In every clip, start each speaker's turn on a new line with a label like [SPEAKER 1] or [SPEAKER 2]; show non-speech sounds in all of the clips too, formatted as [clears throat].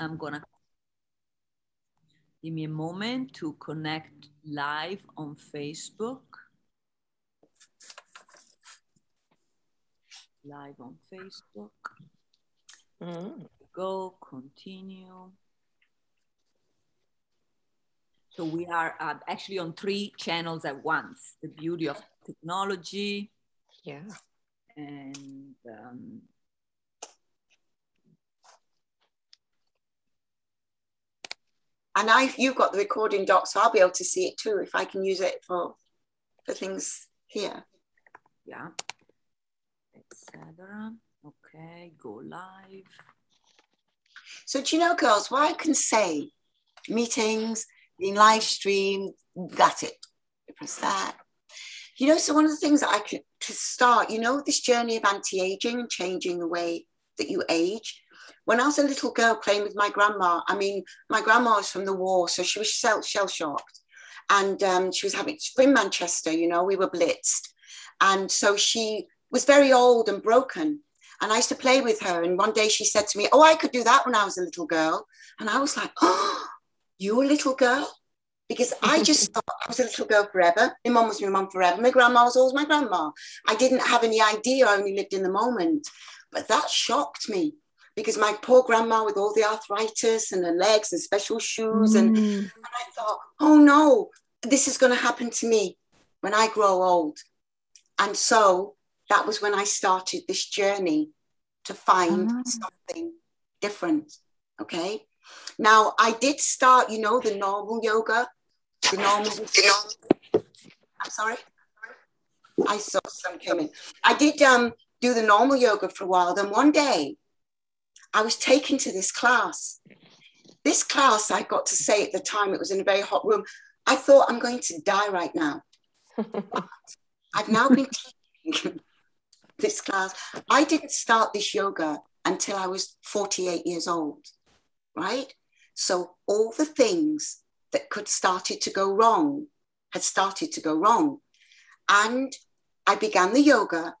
[SPEAKER 1] I'm gonna give me a moment to connect live on Facebook. Live on Facebook. Mm. Go, continue. So we are uh, actually on three channels at once. The beauty of technology.
[SPEAKER 2] Yeah.
[SPEAKER 1] And um,
[SPEAKER 3] and I you've got the recording doc, so I'll be able to see it too if I can use it for for things here.
[SPEAKER 1] Yeah. Etc. Okay, go live.
[SPEAKER 3] So do you know, girls, what I can say? Meetings, being live stream, that's it. Press that. You know, so one of the things that I could to start, you know, this journey of anti-aging and changing the way that you age. When I was a little girl playing with my grandma, I mean, my grandma was from the war, so she was shell shocked. And um, she was having, in Manchester, you know, we were blitzed. And so she was very old and broken. And I used to play with her. And one day she said to me, Oh, I could do that when I was a little girl. And I was like, Oh, you a little girl? Because I just [laughs] thought I was a little girl forever. My mom was my mom forever. My grandma was always my grandma. I didn't have any idea. I only lived in the moment. But that shocked me because my poor grandma with all the arthritis and her legs and special shoes. Mm. And, and I thought, oh no, this is going to happen to me when I grow old. And so that was when I started this journey to find uh-huh. something different. Okay. Now I did start, you know, the normal yoga, the normal. [laughs] I'm sorry. I saw some came in. I did um, do the normal yoga for a while. Then one day, I was taken to this class. This class, I got to say at the time, it was in a very hot room. I thought I'm going to die right now. [laughs] I've now been teaching [laughs] this class. I didn't start this yoga until I was 48 years old, right? So all the things that could started to go wrong had started to go wrong. And I began the yoga.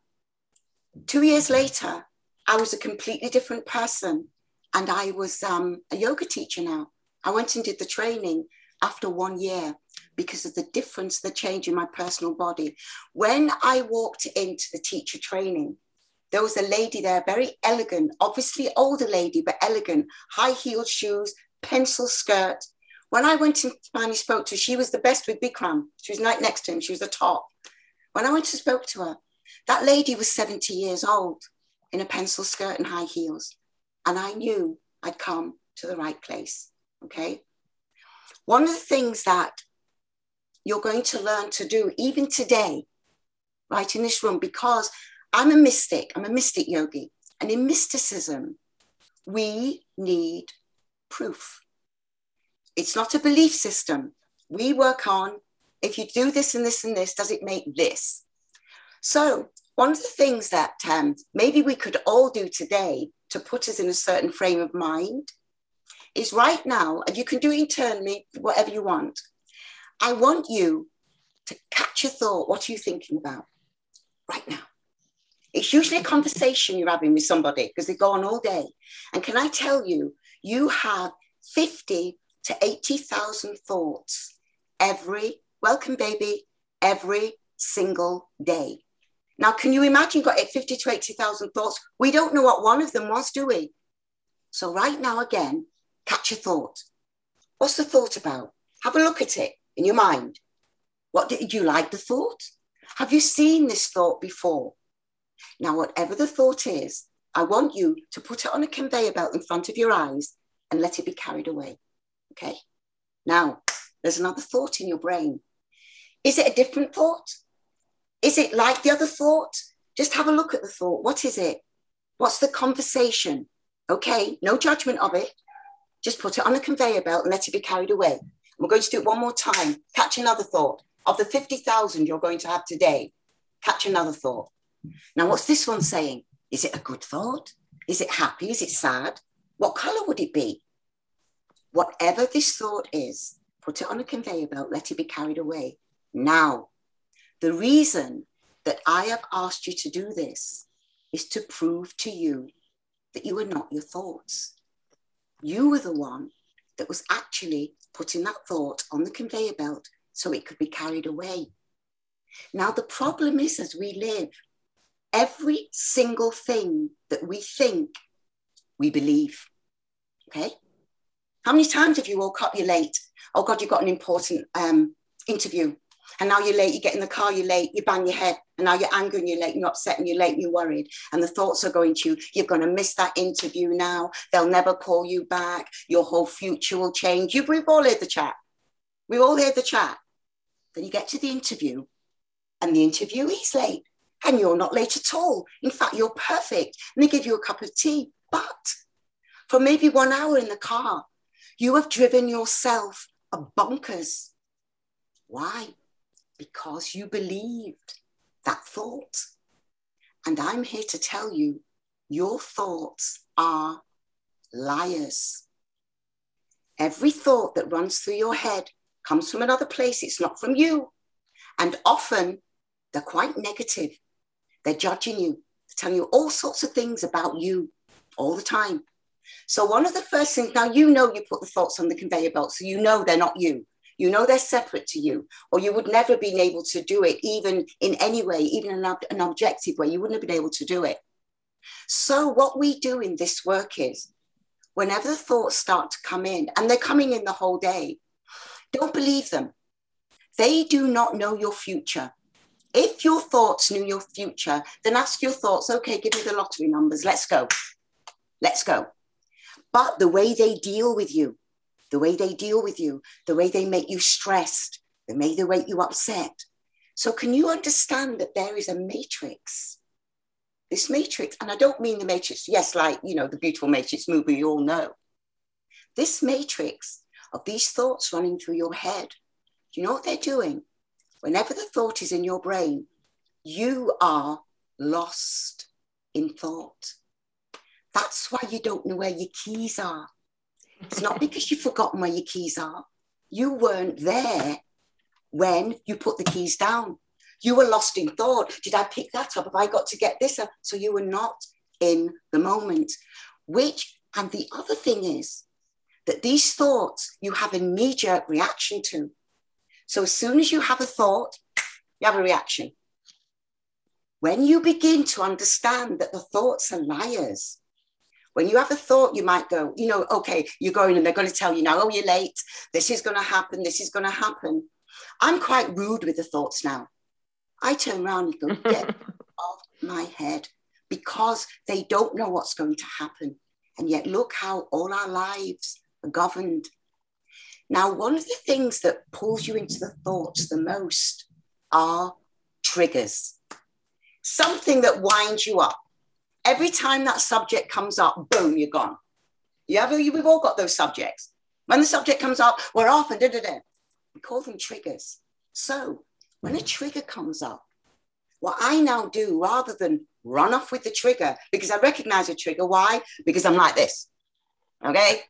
[SPEAKER 3] Two years later, I was a completely different person. And I was um, a yoga teacher now. I went and did the training after one year because of the difference, the change in my personal body. When I walked into the teacher training, there was a lady there, very elegant, obviously older lady, but elegant, high heeled shoes, pencil skirt. When I went and finally spoke to her, she was the best with Bikram. She was right next to him. She was the top. When I went to spoke to her, that lady was 70 years old in a pencil skirt and high heels. And I knew I'd come to the right place. Okay. One of the things that you're going to learn to do even today, right in this room, because I'm a mystic, I'm a mystic yogi. And in mysticism, we need proof. It's not a belief system. We work on if you do this and this and this, does it make this? So, one of the things that um, maybe we could all do today to put us in a certain frame of mind is right now, and you can do it internally, whatever you want. I want you to catch a thought. What are you thinking about right now? It's usually a conversation you're having with somebody because they go on all day. And can I tell you, you have 50 to 80,000 thoughts every, welcome baby, every single day. Now, can you imagine got 50 to 80,000 thoughts? We don't know what one of them was, do we? So right now, again, catch a thought. What's the thought about? Have a look at it in your mind. What did you like the thought? Have you seen this thought before? Now, whatever the thought is, I want you to put it on a conveyor belt in front of your eyes and let it be carried away. Okay. Now, there's another thought in your brain. Is it a different thought? Is it like the other thought? Just have a look at the thought. What is it? What's the conversation? Okay, no judgment of it. Just put it on a conveyor belt and let it be carried away. We're going to do it one more time. Catch another thought. Of the 50,000 you're going to have today, catch another thought. Now, what's this one saying? Is it a good thought? Is it happy? Is it sad? What color would it be? Whatever this thought is, put it on a conveyor belt, let it be carried away. Now, the reason that I have asked you to do this is to prove to you that you are not your thoughts. you were the one that was actually putting that thought on the conveyor belt so it could be carried away. Now, the problem is as we live, every single thing that we think, we believe. Okay? How many times have you woke up, you're late? Oh God, you've got an important um, interview. And now you're late, you get in the car, you're late, you bang your head, and now you're angry and you're late, you're upset and you're late, and you're worried. And the thoughts are going to you, you're going to miss that interview now. They'll never call you back. Your whole future will change. You've, we've all heard the chat. We've all heard the chat. Then you get to the interview, and the interview is late, and you're not late at all. In fact, you're perfect. And they give you a cup of tea. But for maybe one hour in the car, you have driven yourself a bonkers. Why? Because you believed that thought. And I'm here to tell you your thoughts are liars. Every thought that runs through your head comes from another place, it's not from you. And often they're quite negative. They're judging you, they're telling you all sorts of things about you all the time. So, one of the first things now you know you put the thoughts on the conveyor belt, so you know they're not you. You know they're separate to you, or you would never been able to do it, even in any way, even an, ob- an objective way. You wouldn't have been able to do it. So, what we do in this work is whenever the thoughts start to come in, and they're coming in the whole day, don't believe them. They do not know your future. If your thoughts knew your future, then ask your thoughts, okay, give me the lottery numbers, let's go. Let's go. But the way they deal with you, the way they deal with you, the way they make you stressed, the way they make you upset. So, can you understand that there is a matrix? This matrix, and I don't mean the matrix, yes, like, you know, the beautiful matrix movie you all know. This matrix of these thoughts running through your head, do you know what they're doing? Whenever the thought is in your brain, you are lost in thought. That's why you don't know where your keys are. It's not because you've forgotten where your keys are. You weren't there when you put the keys down. You were lost in thought. Did I pick that up? Have I got to get this up? So you were not in the moment. Which, and the other thing is that these thoughts you have a knee jerk reaction to. So as soon as you have a thought, you have a reaction. When you begin to understand that the thoughts are liars, when you have a thought, you might go, you know, okay, you're going and they're going to tell you now, oh, you're late. This is going to happen. This is going to happen. I'm quite rude with the thoughts now. I turn around and go, [laughs] get off my head because they don't know what's going to happen. And yet, look how all our lives are governed. Now, one of the things that pulls you into the thoughts the most are triggers. Something that winds you up, every time that subject comes up, boom, you're gone. Yeah, we've all got those subjects. When the subject comes up, we're off and da da da. We call them triggers. So when a mm. trigger comes up, what I now do rather than run off with the trigger, because I recognize a trigger. Why? Because I'm like this. Okay?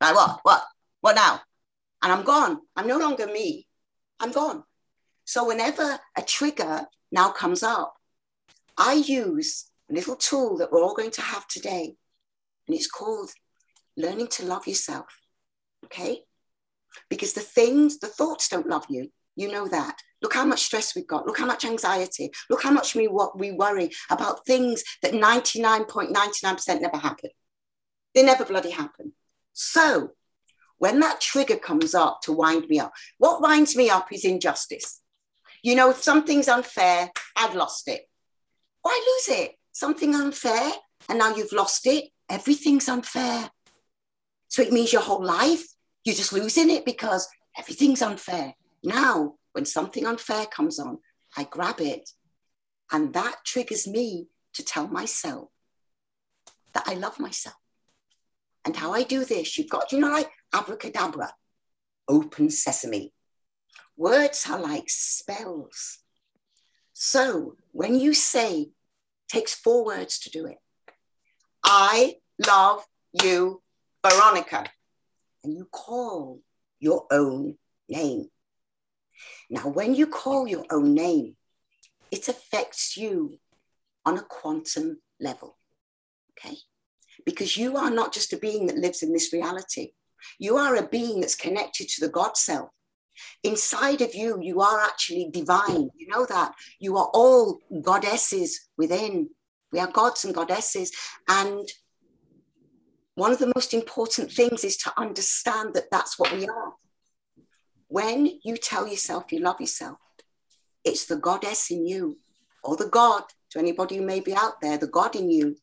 [SPEAKER 3] Like what? What? What now? And I'm gone. I'm no longer me. I'm gone. So whenever a trigger now comes up, I use little tool that we're all going to have today. And it's called learning to love yourself. Okay? Because the things, the thoughts don't love you. You know that. Look how much stress we've got. Look how much anxiety. Look how much we, what we worry about things that 99.99% never happen. They never bloody happen. So when that trigger comes up to wind me up, what winds me up is injustice. You know, if something's unfair, I've lost it. Why lose it? Something unfair and now you've lost it, everything's unfair. So it means your whole life, you're just losing it because everything's unfair. Now, when something unfair comes on, I grab it and that triggers me to tell myself that I love myself. And how I do this, you've got, you know, like abracadabra, open sesame. Words are like spells. So when you say takes four words to do it. I love you, Veronica. And you call your own name. Now, when you call your own name, it affects you on a quantum level. Okay? because you are not just a being that lives in this reality. You are a being that's connected to the God self. Inside of you, you are actually divine. You know that. You are all goddesses within. We are gods and goddesses. And one of the most important things is to understand that that's what we are. When you tell yourself you love yourself, it's the goddess in you or the God to anybody who may be out there, the God in you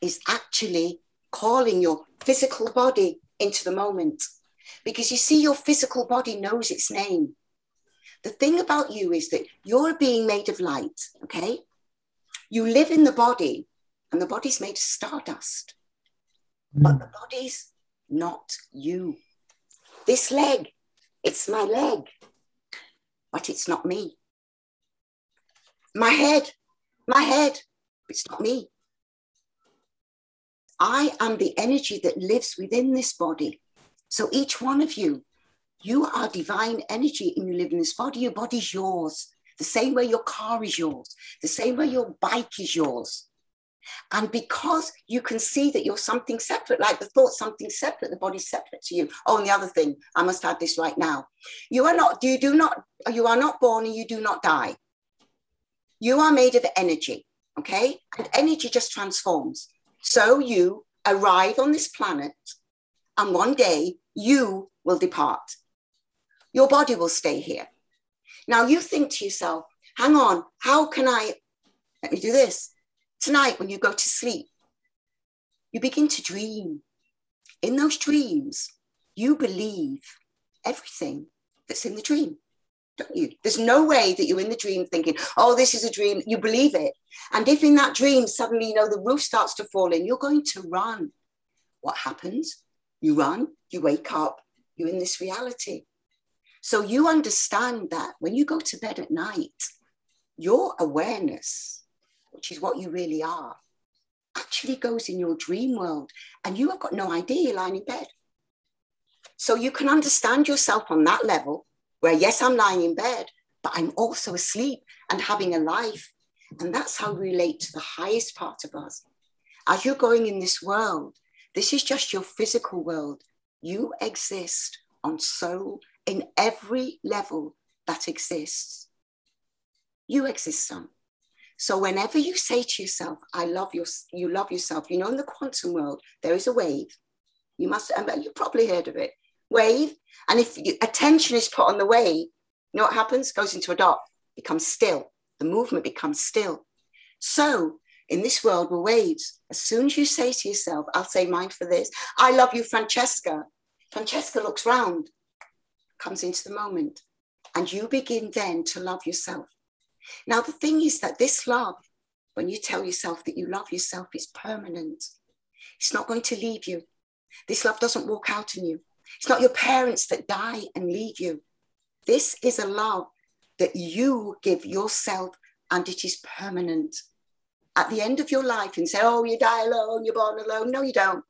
[SPEAKER 3] is actually calling your physical body into the moment. Because you see, your physical body knows its name. The thing about you is that you're a being made of light, okay? You live in the body, and the body's made of stardust. Hmm. But the body's not you. This leg, it's my leg, but it's not me. My head, my head, it's not me. I am the energy that lives within this body. So each one of you, you are divine energy and you live in this body. Your body's yours, the same way your car is yours, the same way your bike is yours. And because you can see that you're something separate, like the thought something separate, the body's separate to you. Oh, and the other thing, I must add this right now. You are not, you do not, you are not born and you do not die. You are made of energy, okay? And energy just transforms. So you arrive on this planet, and one day you will depart. Your body will stay here. Now you think to yourself, hang on, how can I? Let me do this. Tonight, when you go to sleep, you begin to dream. In those dreams, you believe everything that's in the dream don't you? There's no way that you're in the dream thinking, oh, this is a dream. You believe it. And if in that dream, suddenly, you know, the roof starts to fall in, you're going to run. What happens? You run, you wake up, you're in this reality. So you understand that when you go to bed at night, your awareness, which is what you really are, actually goes in your dream world. And you have got no idea you're lying in bed. So you can understand yourself on that level where yes, I'm lying in bed, but I'm also asleep and having a life. And that's how we relate to the highest part of us. As you're going in this world, this is just your physical world. You exist on soul in every level that exists. You exist on. So whenever you say to yourself, I love your, you love yourself, you know, in the quantum world, there is a wave. You must, you probably heard of it wave. And if you, attention is put on the wave, you know what happens? Goes into a dot, becomes still. The movement becomes still. So in this world with waves, as soon as you say to yourself, I'll say mine for this, I love you, Francesca. Francesca looks round, comes into the moment, and you begin then to love yourself. Now, the thing is that this love, when you tell yourself that you love yourself, is permanent. It's not going to leave you. This love doesn't walk out on you. It's not your parents that die and leave you. This is a love that you give yourself and it is permanent. At the end of your life, and say, oh, you die alone, you're born alone. No, you don't.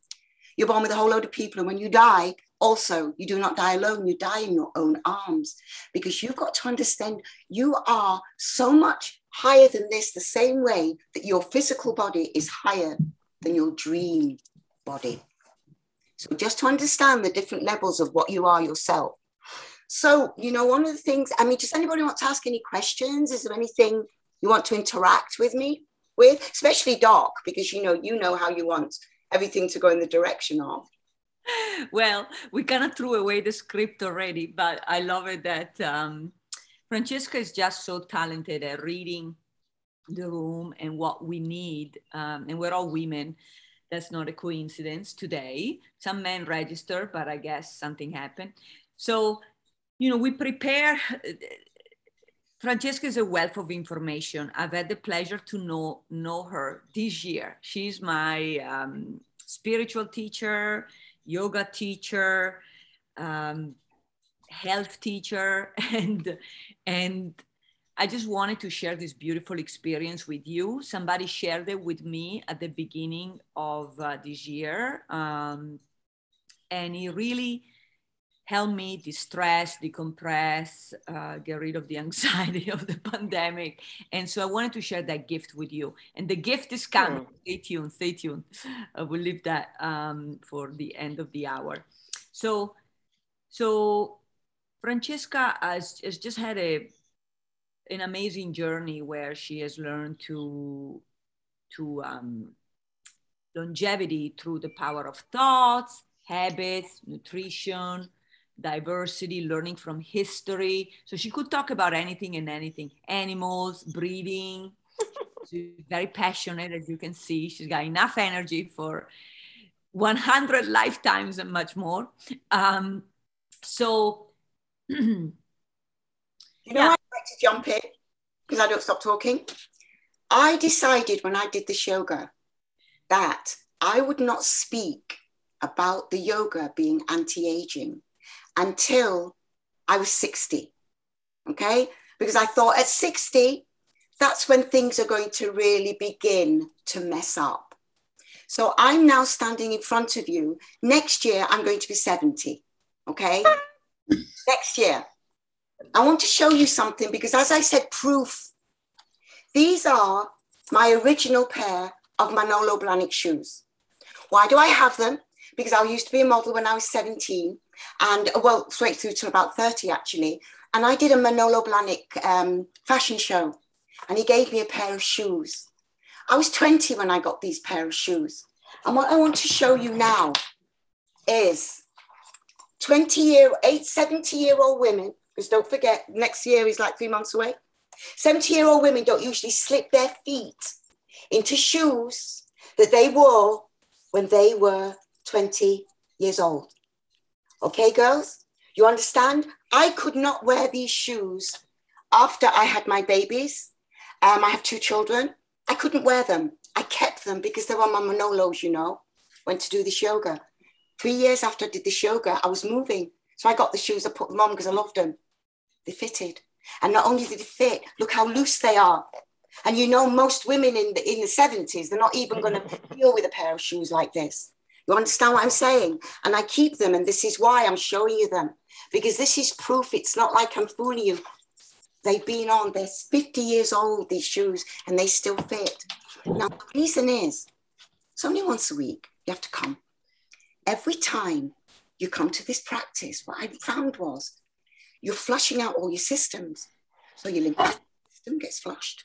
[SPEAKER 3] You're born with a whole load of people. And when you die, also, you do not die alone. You die in your own arms because you've got to understand you are so much higher than this, the same way that your physical body is higher than your dream body. So just to understand the different levels of what you are yourself. So, you know, one of the things, I mean, does anybody want to ask any questions? Is there anything you want to interact with me with, especially dark, because you know, you know how you want everything to go in the direction of.
[SPEAKER 1] Well, we kind of threw away the script already, but I love it that um, Francesca is just so talented at reading the room and what we need. Um, and we're all women. That's not a coincidence today. Some men register, but I guess something happened. So, you know, we prepare. Francesca is a wealth of information. I've had the pleasure to know know her this year. She's my um, spiritual teacher, yoga teacher, um, health teacher, [laughs] and and I just wanted to share this beautiful experience with you. Somebody shared it with me at the beginning of uh, this year. Um, and it really help me distress, decompress, uh, get rid of the [laughs] anxiety of the pandemic. And so I wanted to share that gift with you. And the gift is coming. Mm. Stay tuned, stay tuned. [laughs] I will leave that um, for the end of the hour. So, so Francesca has, has just had a an amazing journey where she has learned to to um, longevity through the power of thoughts, habits, nutrition, diversity, learning from history. So she could talk about anything and anything animals, breathing. [laughs] She's very passionate, as you can see. She's got enough energy for 100 lifetimes and much more. Um, so, [clears throat]
[SPEAKER 3] you know, yeah. I'd like to jump in because I don't stop talking. I decided when I did the yoga that I would not speak about the yoga being anti aging until I was 60. Okay. Because I thought at 60, that's when things are going to really begin to mess up. So I'm now standing in front of you. Next year, I'm going to be 70. Okay. [laughs] Next year. I want to show you something because, as I said, proof. These are my original pair of Manolo Blahnik shoes. Why do I have them? Because I used to be a model when I was 17 and well, straight through to about 30 actually. And I did a Manolo Blahnik um, fashion show and he gave me a pair of shoes. I was 20 when I got these pair of shoes. And what I want to show you now is 20 year, eight, 70 year old women, because don't forget, next year is like three months away. 70 year old women don't usually slip their feet into shoes that they wore when they were 20 years old. Okay, girls? You understand? I could not wear these shoes after I had my babies. Um, I have two children. I couldn't wear them. I kept them because they were my Manolos, you know, went to do this yoga. Three years after I did this yoga, I was moving. So I got the shoes, I put them on because I loved them. They fitted. And not only did they fit, look how loose they are. And you know, most women in the in the 70s, they're not even going [laughs] to deal with a pair of shoes like this. You understand what I'm saying? And I keep them, and this is why I'm showing you them because this is proof. It's not like I'm fooling you. They've been on, they're 50 years old, these shoes, and they still fit. Now, the reason is it's only once a week you have to come. Every time you come to this practice, what I found was you're flushing out all your systems. So your lymphatic system gets flushed,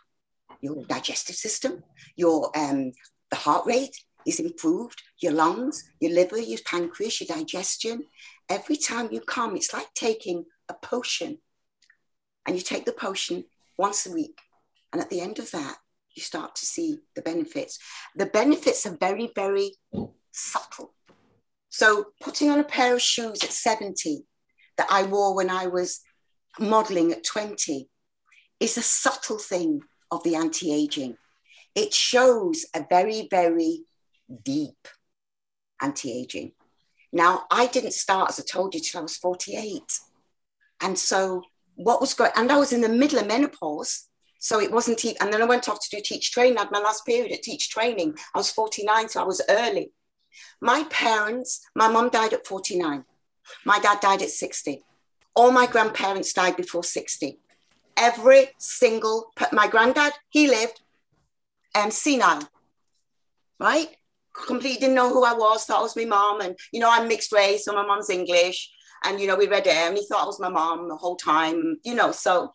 [SPEAKER 3] your digestive system, your um, the heart rate, is improved, your lungs, your liver, your pancreas, your digestion. Every time you come, it's like taking a potion. And you take the potion once a week. And at the end of that, you start to see the benefits. The benefits are very, very subtle. So putting on a pair of shoes at 70 that I wore when I was modeling at 20 is a subtle thing of the anti aging. It shows a very, very deep anti aging. Now, I didn't start, as I told you, till I was 48. And so, what was going, and I was in the middle of menopause. So it wasn't, even, and then I went off to do teach training. I had my last period at teach training. I was 49, so I was early. My parents, my mom died at 49. My dad died at 60. All my grandparents died before 60. Every single, my granddad, he lived um, senile, right? Completely didn't know who I was, thought I was my mom. And, you know, I'm mixed race, so my mom's English. And, you know, we read it and he thought I was my mom the whole time, you know. So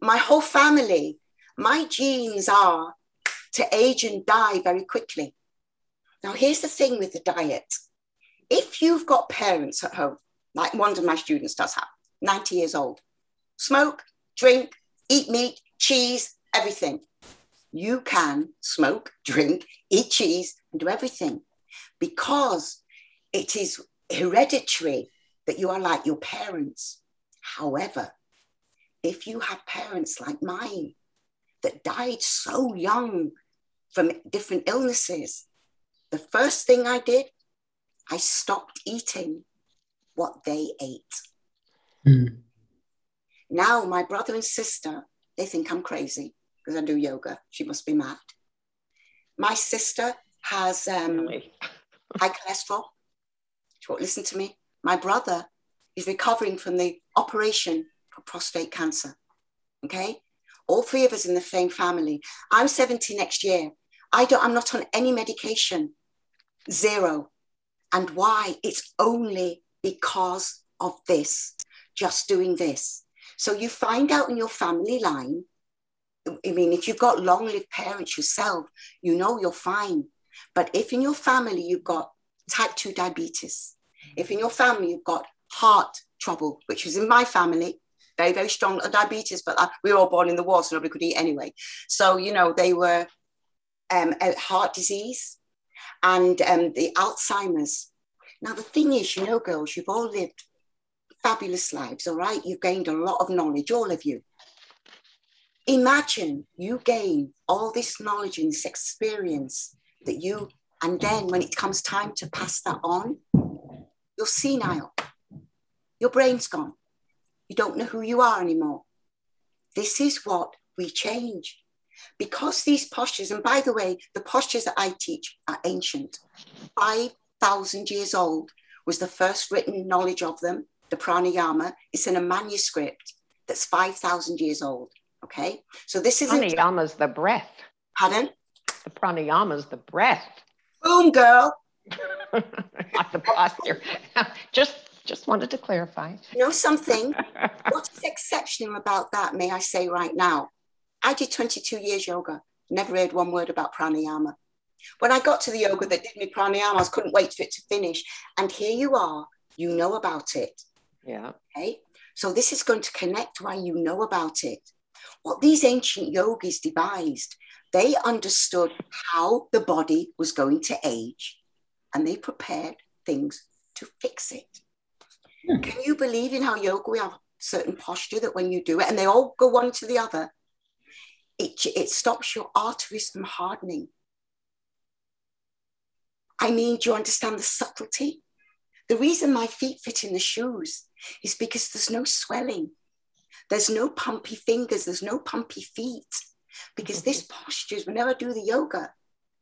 [SPEAKER 3] my whole family, my genes are to age and die very quickly. Now, here's the thing with the diet. If you've got parents at home, like one of my students does have, 90 years old, smoke, drink, eat meat, cheese, everything you can smoke, drink, eat cheese, and do everything because it is hereditary that you are like your parents. However, if you have parents like mine that died so young from different illnesses, the first thing I did, I stopped eating what they ate. Mm. Now, my brother and sister, they think I'm crazy because I do yoga. She must be mad. My sister has um, high cholesterol. She won't listen to me. My brother is recovering from the operation for prostate cancer. Okay. All three of us in the same family. I'm 70 next year. I don't, I'm not on any medication. Zero. And why? It's only because of this, just doing this. So you find out in your family line. I mean, if you've got long lived parents yourself, you know you're fine. But if in your family you've got type 2 diabetes, if in your family you've got heart trouble, which was in my family, very, very strong diabetes, but uh, we were all born in the war, so nobody could eat anyway. So, you know, they were um, heart disease and um, the Alzheimer's. Now, the thing is, you know, girls, you've all lived fabulous lives, all right? You've gained a lot of knowledge, all of you. Imagine you gain all this knowledge and this experience that you, and then when it comes time to pass that on, you're senile. Your brain's gone. You don't know who you are anymore. This is what we change. Because these postures, and by the way, the postures that I teach are ancient. 5,000 years old was the first written knowledge of them, the pranayama. It's in a manuscript that's 5,000 years old. Okay. So this is
[SPEAKER 2] pranayama's the breath.
[SPEAKER 3] Pardon?
[SPEAKER 2] The pranayama's the breath.
[SPEAKER 3] Boom, girl. [laughs]
[SPEAKER 2] Not the posture. [laughs] Just just wanted to clarify.
[SPEAKER 3] You know something? what is exceptional about that, may I say right now? I did 22 years yoga, never heard one word about pranayama. When I got to the yoga that did me pranayama, I couldn't wait for it to finish. And here you are, you know about it.
[SPEAKER 2] Yeah.
[SPEAKER 3] Okay. So this is going to connect why you know about it. What these ancient yogis devised, they understood how the body was going to age and they prepared things to fix it. Hmm. Can you believe in how yoga we have certain posture that when you do it, and they all go one to the other, it, it stops your arteries from hardening. I mean, do you understand the subtlety? The reason my feet fit in the shoes is because there's no swelling. There's no pumpy fingers, there's no pumpy feet. Because this posture, is whenever I do the yoga,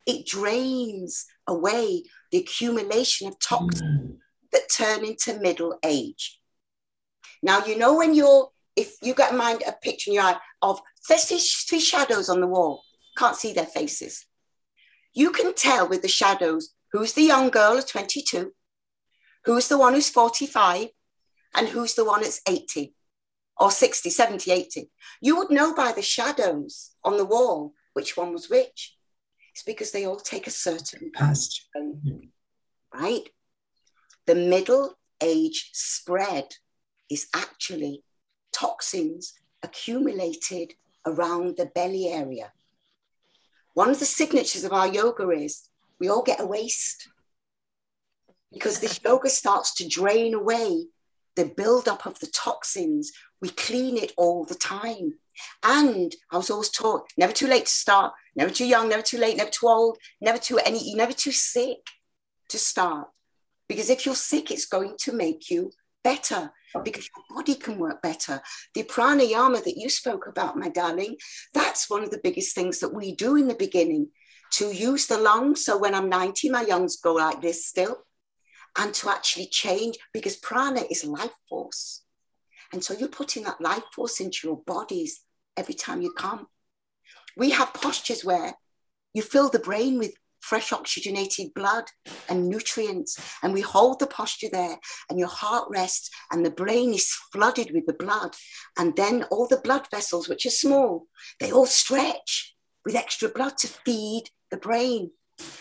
[SPEAKER 3] it drains away the accumulation of toxins mm that turn into middle age. Now, you know, when you're, if you got in mind a picture in your eye of, there's three shadows on the wall, can't see their faces. You can tell with the shadows who's the young girl of 22, who's the one who's 45, and who's the one that's 80 or 60, 70, 80. You would know by the shadows on the wall which one was which. It's because they all take a certain past, right? the middle age spread is actually toxins accumulated around the belly area. One of the signatures of our yoga is we all get a waist because this yoga starts to drain away the buildup of the toxins. We clean it all the time. And I was always taught never too late to start, never too young, never too late, never too old, never too any, never too sick to start. Because if you're sick, it's going to make you better because your body can work better. The pranayama that you spoke about, my darling, that's one of the biggest things that we do in the beginning to use the lungs. So when I'm 90, my lungs go like this still, and to actually change because prana is life force. And so you're putting that life force into your bodies every time you come. We have postures where you fill the brain with fresh oxygenated blood and nutrients. And we hold the posture there, and your heart rests, and the brain is flooded with the blood. And then all the blood vessels, which are small, they all stretch with extra blood to feed the brain.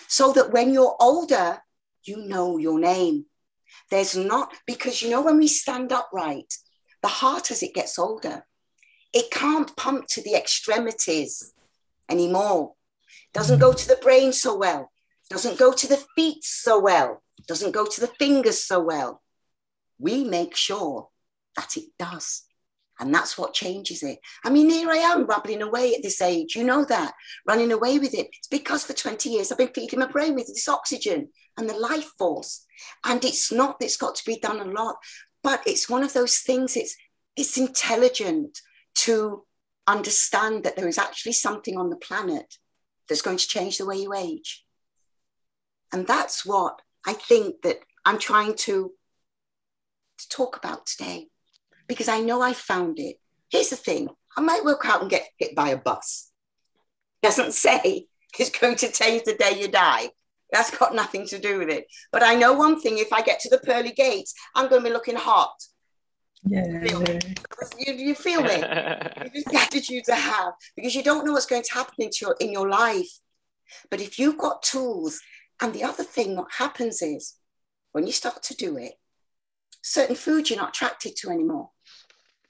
[SPEAKER 3] So that when you're older, you know your name. There's not, because you know, when we stand upright, the heart as it gets older, it can't pump to the extremities anymore doesn't hmm. go to the brain so well, doesn't go to the feet so well, doesn't go to the fingers so well. We make sure that it does. And that's what changes it. I mean, here I am babbling away at this age. You know that, running away with it. It's because for 20 years I've been feeding my brain with this oxygen and the life force. And it's not, it's got to be done a lot, but it's one of those things, it's, it's intelligent to understand that there is actually something on the planet that's going to change the way you age. And that's what I think that I'm trying to to talk about today because I know I found it. Here's the thing I might work out and get hit by a bus. Doesn't [laughs] say it's going to change the day you die. That's got nothing to do with it. But I know one thing if I get to the pearly gates, I'm going to be looking hot.
[SPEAKER 4] Yeah.
[SPEAKER 3] You, you feel me? [laughs] it's the attitude to have because you don't know what's going to happen into your, in your life. But if you've got tools, and the other thing, what happens is when you start to do it, certain foods you're not attracted to anymore,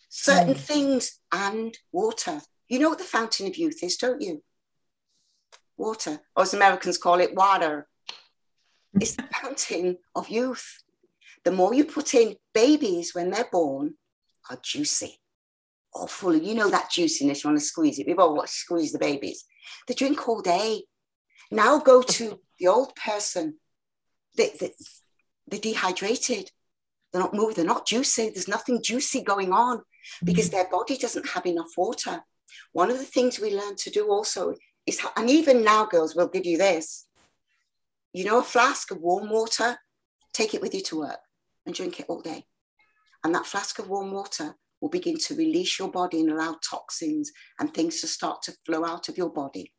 [SPEAKER 3] certain mm. things, and water. You know what the fountain of youth is, don't you? Water, or as Americans call it, water. It's the fountain of youth. The more you put in, babies when they're born are juicy or full of, you know, that juiciness, you want to squeeze it. We've all watched squeeze the babies. They drink all day. Now go to the old person. They, they, they're dehydrated. They're not moving. They're not juicy. There's nothing juicy going on because mm. their body doesn't have enough water. One of the things we learn to do also is, and even now, girls, we'll give you this. You know, a flask of warm water, take it with you to work and drink it all day. And that flask of warm water will begin to release your body and allow toxins and things to start to flow out of your body.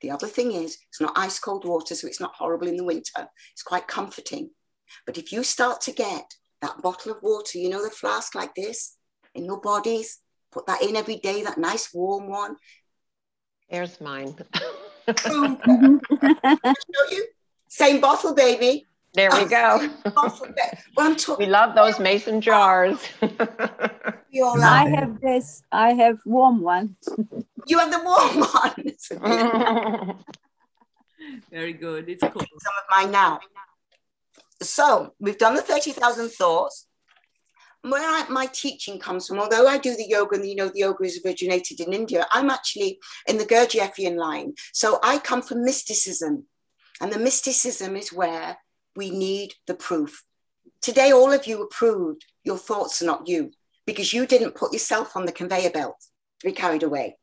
[SPEAKER 3] The other thing is, it's not ice cold water, so it's not horrible in the winter. It's quite comforting. But if you start to get that bottle of water, you know, the flask like this in your bodies, put that in every day, that nice warm one.
[SPEAKER 2] There's mine. [laughs] [laughs]
[SPEAKER 3] show you. Same bottle, baby.
[SPEAKER 2] There we oh, go. [laughs] we love those mason jars. [laughs]
[SPEAKER 4] I have this. I have warm ones. [laughs]
[SPEAKER 3] You have the warm
[SPEAKER 1] ones. Very good. It's cool. Some
[SPEAKER 3] of mine now. So we've done the 30,000 thoughts. Where I, my teaching comes from, although I do the yoga and you know the yoga is originated in India, I'm actually in the Gurdjieffian line. So I come from mysticism. And the mysticism is where we need the proof. Today, all of you approved your thoughts are not you because you didn't put yourself on the conveyor belt to be carried away.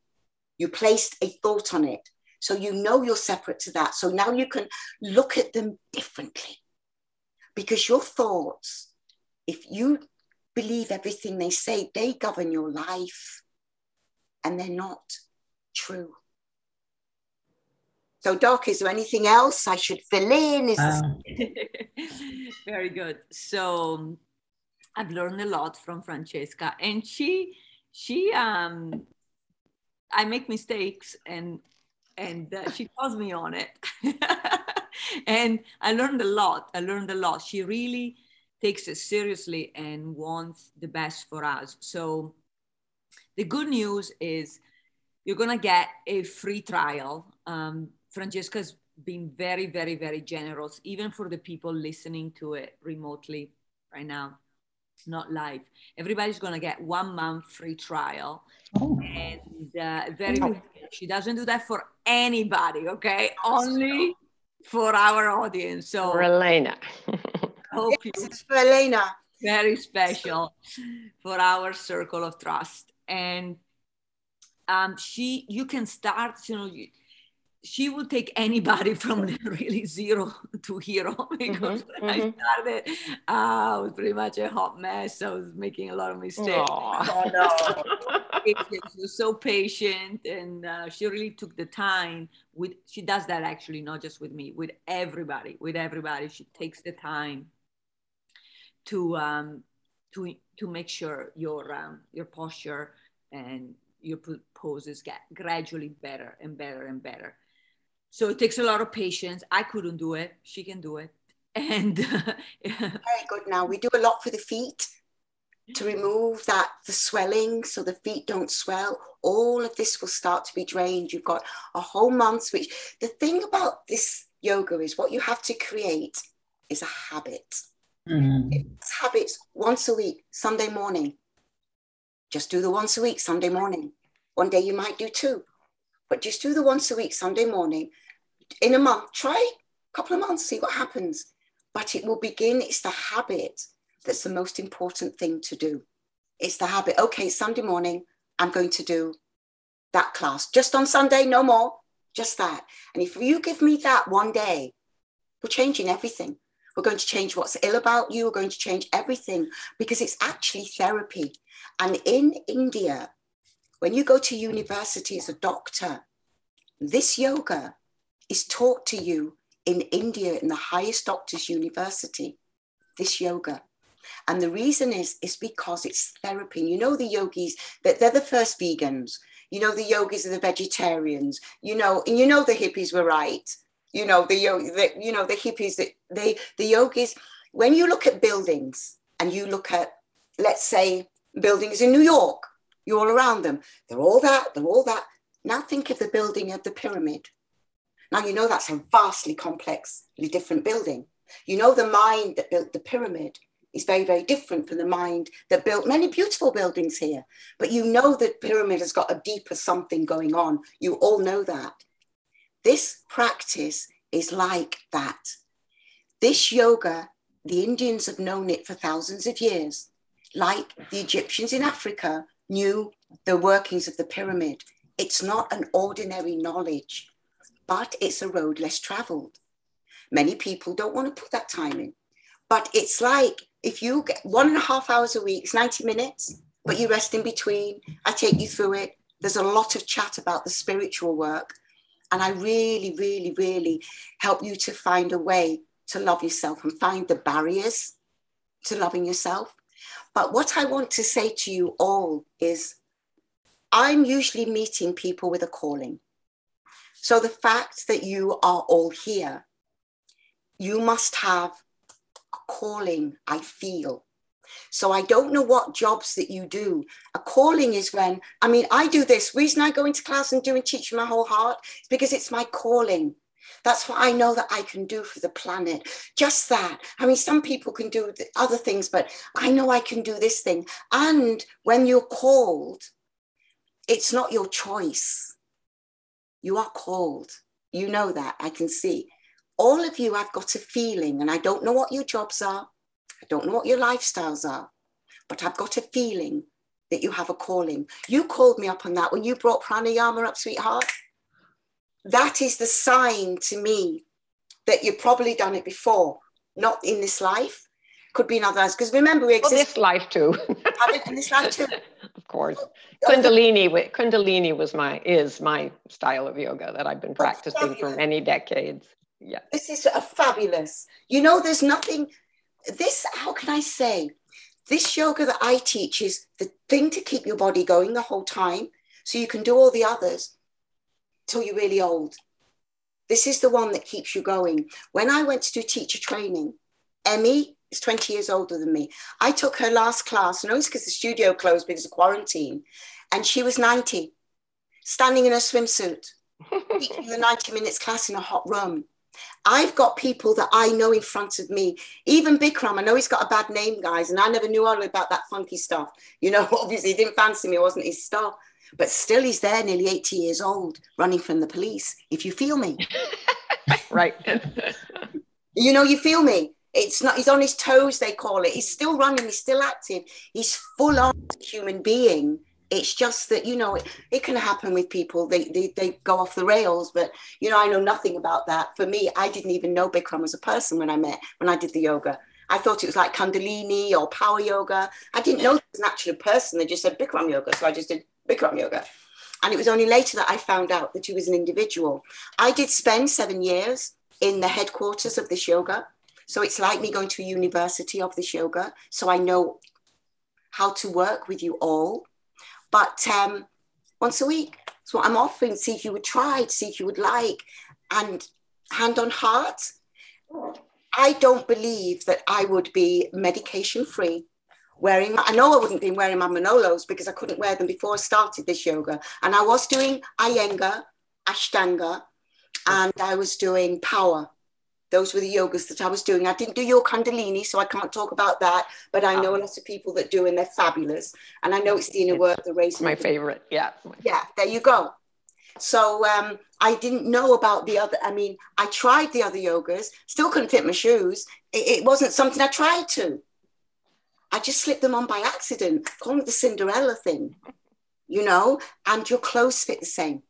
[SPEAKER 3] You placed a thought on it. So you know you're separate to that. So now you can look at them differently because your thoughts, if you believe everything they say, they govern your life and they're not true. So, Doc, is there anything else I should fill in? Is um. [laughs]
[SPEAKER 1] Very good. So, I've learned a lot from Francesca, and she, she, um, I make mistakes, and and uh, she calls me on it, [laughs] and I learned a lot. I learned a lot. She really takes it seriously and wants the best for us. So, the good news is you're gonna get a free trial. Um, Francesca's been very, very, very generous, even for the people listening to it remotely right now, It's not live. Everybody's going to get one month free trial. Oh. And uh, very, oh. she doesn't do that for anybody, okay? Only for our audience. So,
[SPEAKER 2] for Elena.
[SPEAKER 3] hope yes, you, it's for Elena.
[SPEAKER 1] Very special for our circle of trust. And um, she, you can start, you know, you, she will take anybody [laughs] from really zero to hero [laughs] because mm-hmm, when mm-hmm. I started, uh, I was pretty much a hot mess. I was making a lot of mistakes. Oh, no. [laughs] she was so patient and uh, she really took the time with, she does that actually, not just with me, with everybody, with everybody. She takes the time to, um, to, to make sure your, um, your posture and your poses get gradually better and better and better so it takes a lot of patience. I couldn't do it. She can do it. [laughs] And
[SPEAKER 3] very good. Now we do a lot for the feet to remove that the swelling so the feet don't swell all of this will start to be drained you've got a whole month which the thing about this yoga is what you have to create is a habit mm. it's habits once a week sunday morning just do the once a week sunday morning one day you might do two but just do the once a week sunday morning in a month, try a couple of months, see what happens. But it will begin, it's the habit that's the most important thing to do. It's the habit. Okay, Sunday morning, I'm going to do that class. Just on Sunday, no more, just that. And if you give me that one day, we're changing everything. We're going to change what's ill about you. We're going to change everything because it's actually therapy. And in India, when you go to university as a doctor, this yoga is taught to you in India in the highest doctor's university, this yoga. And the reason is, is because it's therapy. You know, the yogis, that they're the first vegans. You know, the yogis are the vegetarians. You know, and you know the hippies were right. You know, the, the you know, the hippies, that they, the yogis, when you look at buildings and you look at, let's say, buildings in New York, you're all around them. They're all that, they're all that. Now think of the building of the pyramid. Now you know that's a vastly complexly different building. You know the mind that built the pyramid is very, very different from the mind that built many beautiful buildings here. But you know that pyramid has got a deeper something going on. You all know that. This practice is like that. This yoga, the Indians have known it for thousands of years, like the Egyptians in Africa knew the workings of the pyramid. It's not an ordinary knowledge, but it's a road less traveled. Many people don't want to put that time in. But it's like if you get one and a half hours a week, it's 90 minutes, but you rest in between. I take you through it. There's a lot of chat about the spiritual work. And I really, really, really help you to find a way to love yourself and find the barriers to loving yourself. But what I want to say to you all is I'm usually meeting people with a calling. So the fact that you are all here, you must have a calling, I feel. So I don't know what jobs that you do. A calling is when, I mean, I do this. Reason I go into class and do and teach my whole heart is because it's my calling. That's what I know that I can do for the planet. Just that. I mean, some people can do other things, but I know I can do this thing. And when you're called, it's not your choice. You are called. You know that. I can see. All of you have got a feeling, and I don't know what your jobs are. I don't know what your lifestyles are, but I've got a feeling that you have a calling. You called me up on that when you brought pranayama up, sweetheart. That is the sign to me that you've probably done it before, not in this life, could be in other lives. Because remember, we exist.
[SPEAKER 2] Well, this life too.
[SPEAKER 3] in this life too. [laughs]
[SPEAKER 2] Of course. Kundalini, Kundalini was my is my style of yoga that I've been practicing for many decades. Yeah.
[SPEAKER 3] This is a fabulous. You know, there's nothing. This, how can I say? This yoga that I teach is the thing to keep your body going the whole time, so you can do all the others till you're really old. This is the one that keeps you going. When I went to do teacher training, Emmy is 20 years older than me. I took her last class, and it was because the studio closed because of quarantine, and she was 90, standing in a swimsuit, [laughs] teaching the 90 minutes class in a hot room. I've got people that I know in front of me. Even Bikram, I know he's got a bad name, guys, and I never knew all about that funky stuff. You know, [laughs] obviously he didn't fancy me, it wasn't his stuff. But still, he's there, nearly 80 years old, running from the police. If you feel me, [laughs]
[SPEAKER 2] right?
[SPEAKER 3] you know, you feel me. It's not, he's on his toes, they call it. He's still running, he's still active. He's full on human being. It's just that, you know, it, it can happen with people. They, they, they go off the rails, but, you know, I know nothing about that. For me, I didn't even know Bikram as a person when I met, when I did the yoga. I thought it was like Kundalini or power yoga. I didn't know it was an actual person. They just said Bikram yoga. So I just did Bikram yoga. And it was only later that I found out that he was an individual. I did spend seven years in the headquarters of this yoga. So it's like me going to a university of this yoga. So I know how to work with you all. But um, once a week, so I'm offering. See if you would try, see if you would like. And hand on heart, I don't believe that I would be medication free. Wearing, I know I wouldn't be wearing my Manolos because I couldn't wear them before I started this yoga. And I was doing Iyengar, Ashtanga, and I was doing power those were the yogas that I was doing. I didn't do your Kundalini, so I can't talk about that. But I know a lot of people that do, and they're fabulous. And I know it's the inner work, the race.
[SPEAKER 2] My favorite, yeah.
[SPEAKER 3] Yeah, there you go. So um, I didn't know about the other. I mean, I tried the other yogas, still couldn't fit my shoes. It, it wasn't something I tried to. I just slipped them on by accident, calling it the Cinderella thing, you know. And your clothes fit the same.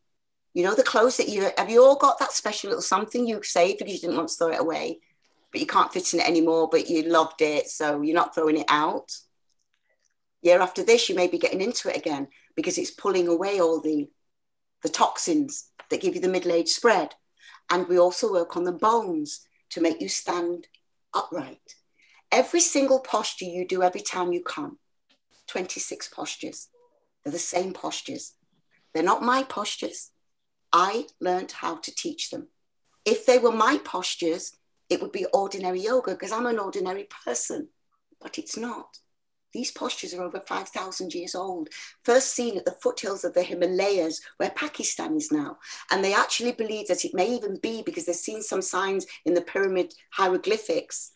[SPEAKER 3] You know, the clothes that you have you all got that special little something you saved because you didn't want to throw it away? but you can't fit in it anymore, but you loved it, so you're not throwing it out. Year after this, you may be getting into it again because it's pulling away all the, the toxins that give you the middle age spread. And we also work on the bones to make you stand upright. Every single posture you do every time you come, 26 postures, they're the same postures. They're not my postures. I learned how to teach them. If they were my postures, it would be ordinary yoga because I'm an ordinary person, but it's not. These postures are over 5,000 years old, first seen at the foothills of the Himalayas, where Pakistan is now. And they actually believe that it may even be because they've seen some signs in the pyramid hieroglyphics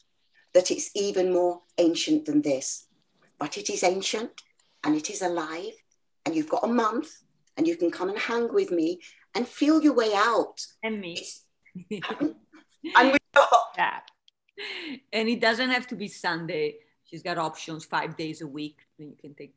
[SPEAKER 3] that it's even more ancient than this. But it is ancient and it is alive, and you've got a month, and you can come and hang with me and feel your way out.
[SPEAKER 1] And me. [laughs]
[SPEAKER 3] and we
[SPEAKER 1] yeah. And it doesn't have to be Sunday she's got options five days a week. Then you can take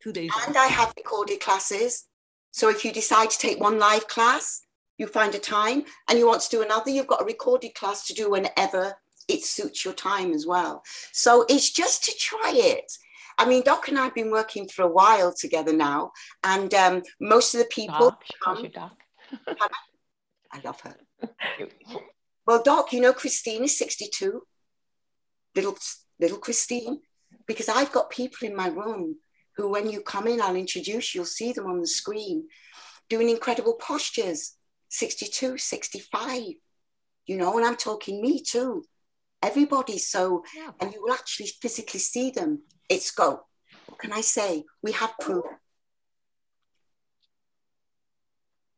[SPEAKER 1] two days.
[SPEAKER 3] And I have recorded classes. So if you decide to take one live class, you find a time and you want to do another, you've got a recorded class to do whenever it suits your time as well. So it's just to try it. I mean, Doc and I have been working for a while together now, and um, most of the people.
[SPEAKER 2] Doc, Doc.
[SPEAKER 3] I love her. [laughs] well, Doc, you know, Christine is 62. Little little Christine, because I've got people in my room who, when you come in, I'll introduce, you'll see them on the screen doing incredible postures 62, 65, you know, and I'm talking me too. Everybody. So, yeah. and you will actually physically see them. It's go. What can I say? We have proof.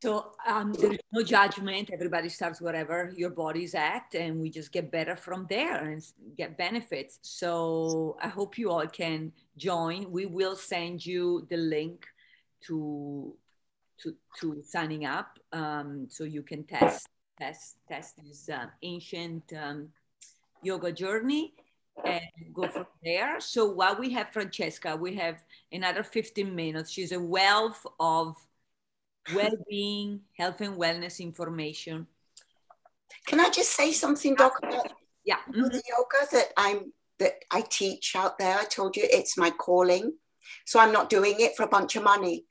[SPEAKER 1] So um, there is no judgment. Everybody starts wherever your body's at, and we just get better from there and get benefits. So I hope you all can join. We will send you the link to to, to signing up, um, so you can test test test this uh, ancient um, yoga journey and go from there. So while we have Francesca, we have another 15 minutes. She's a wealth of well-being, health and wellness information.
[SPEAKER 3] Can I just say something, Doc?
[SPEAKER 1] Yeah.
[SPEAKER 3] Mm-hmm. The yoga that I'm that I teach out there, I told you it's my calling. So I'm not doing it for a bunch of money.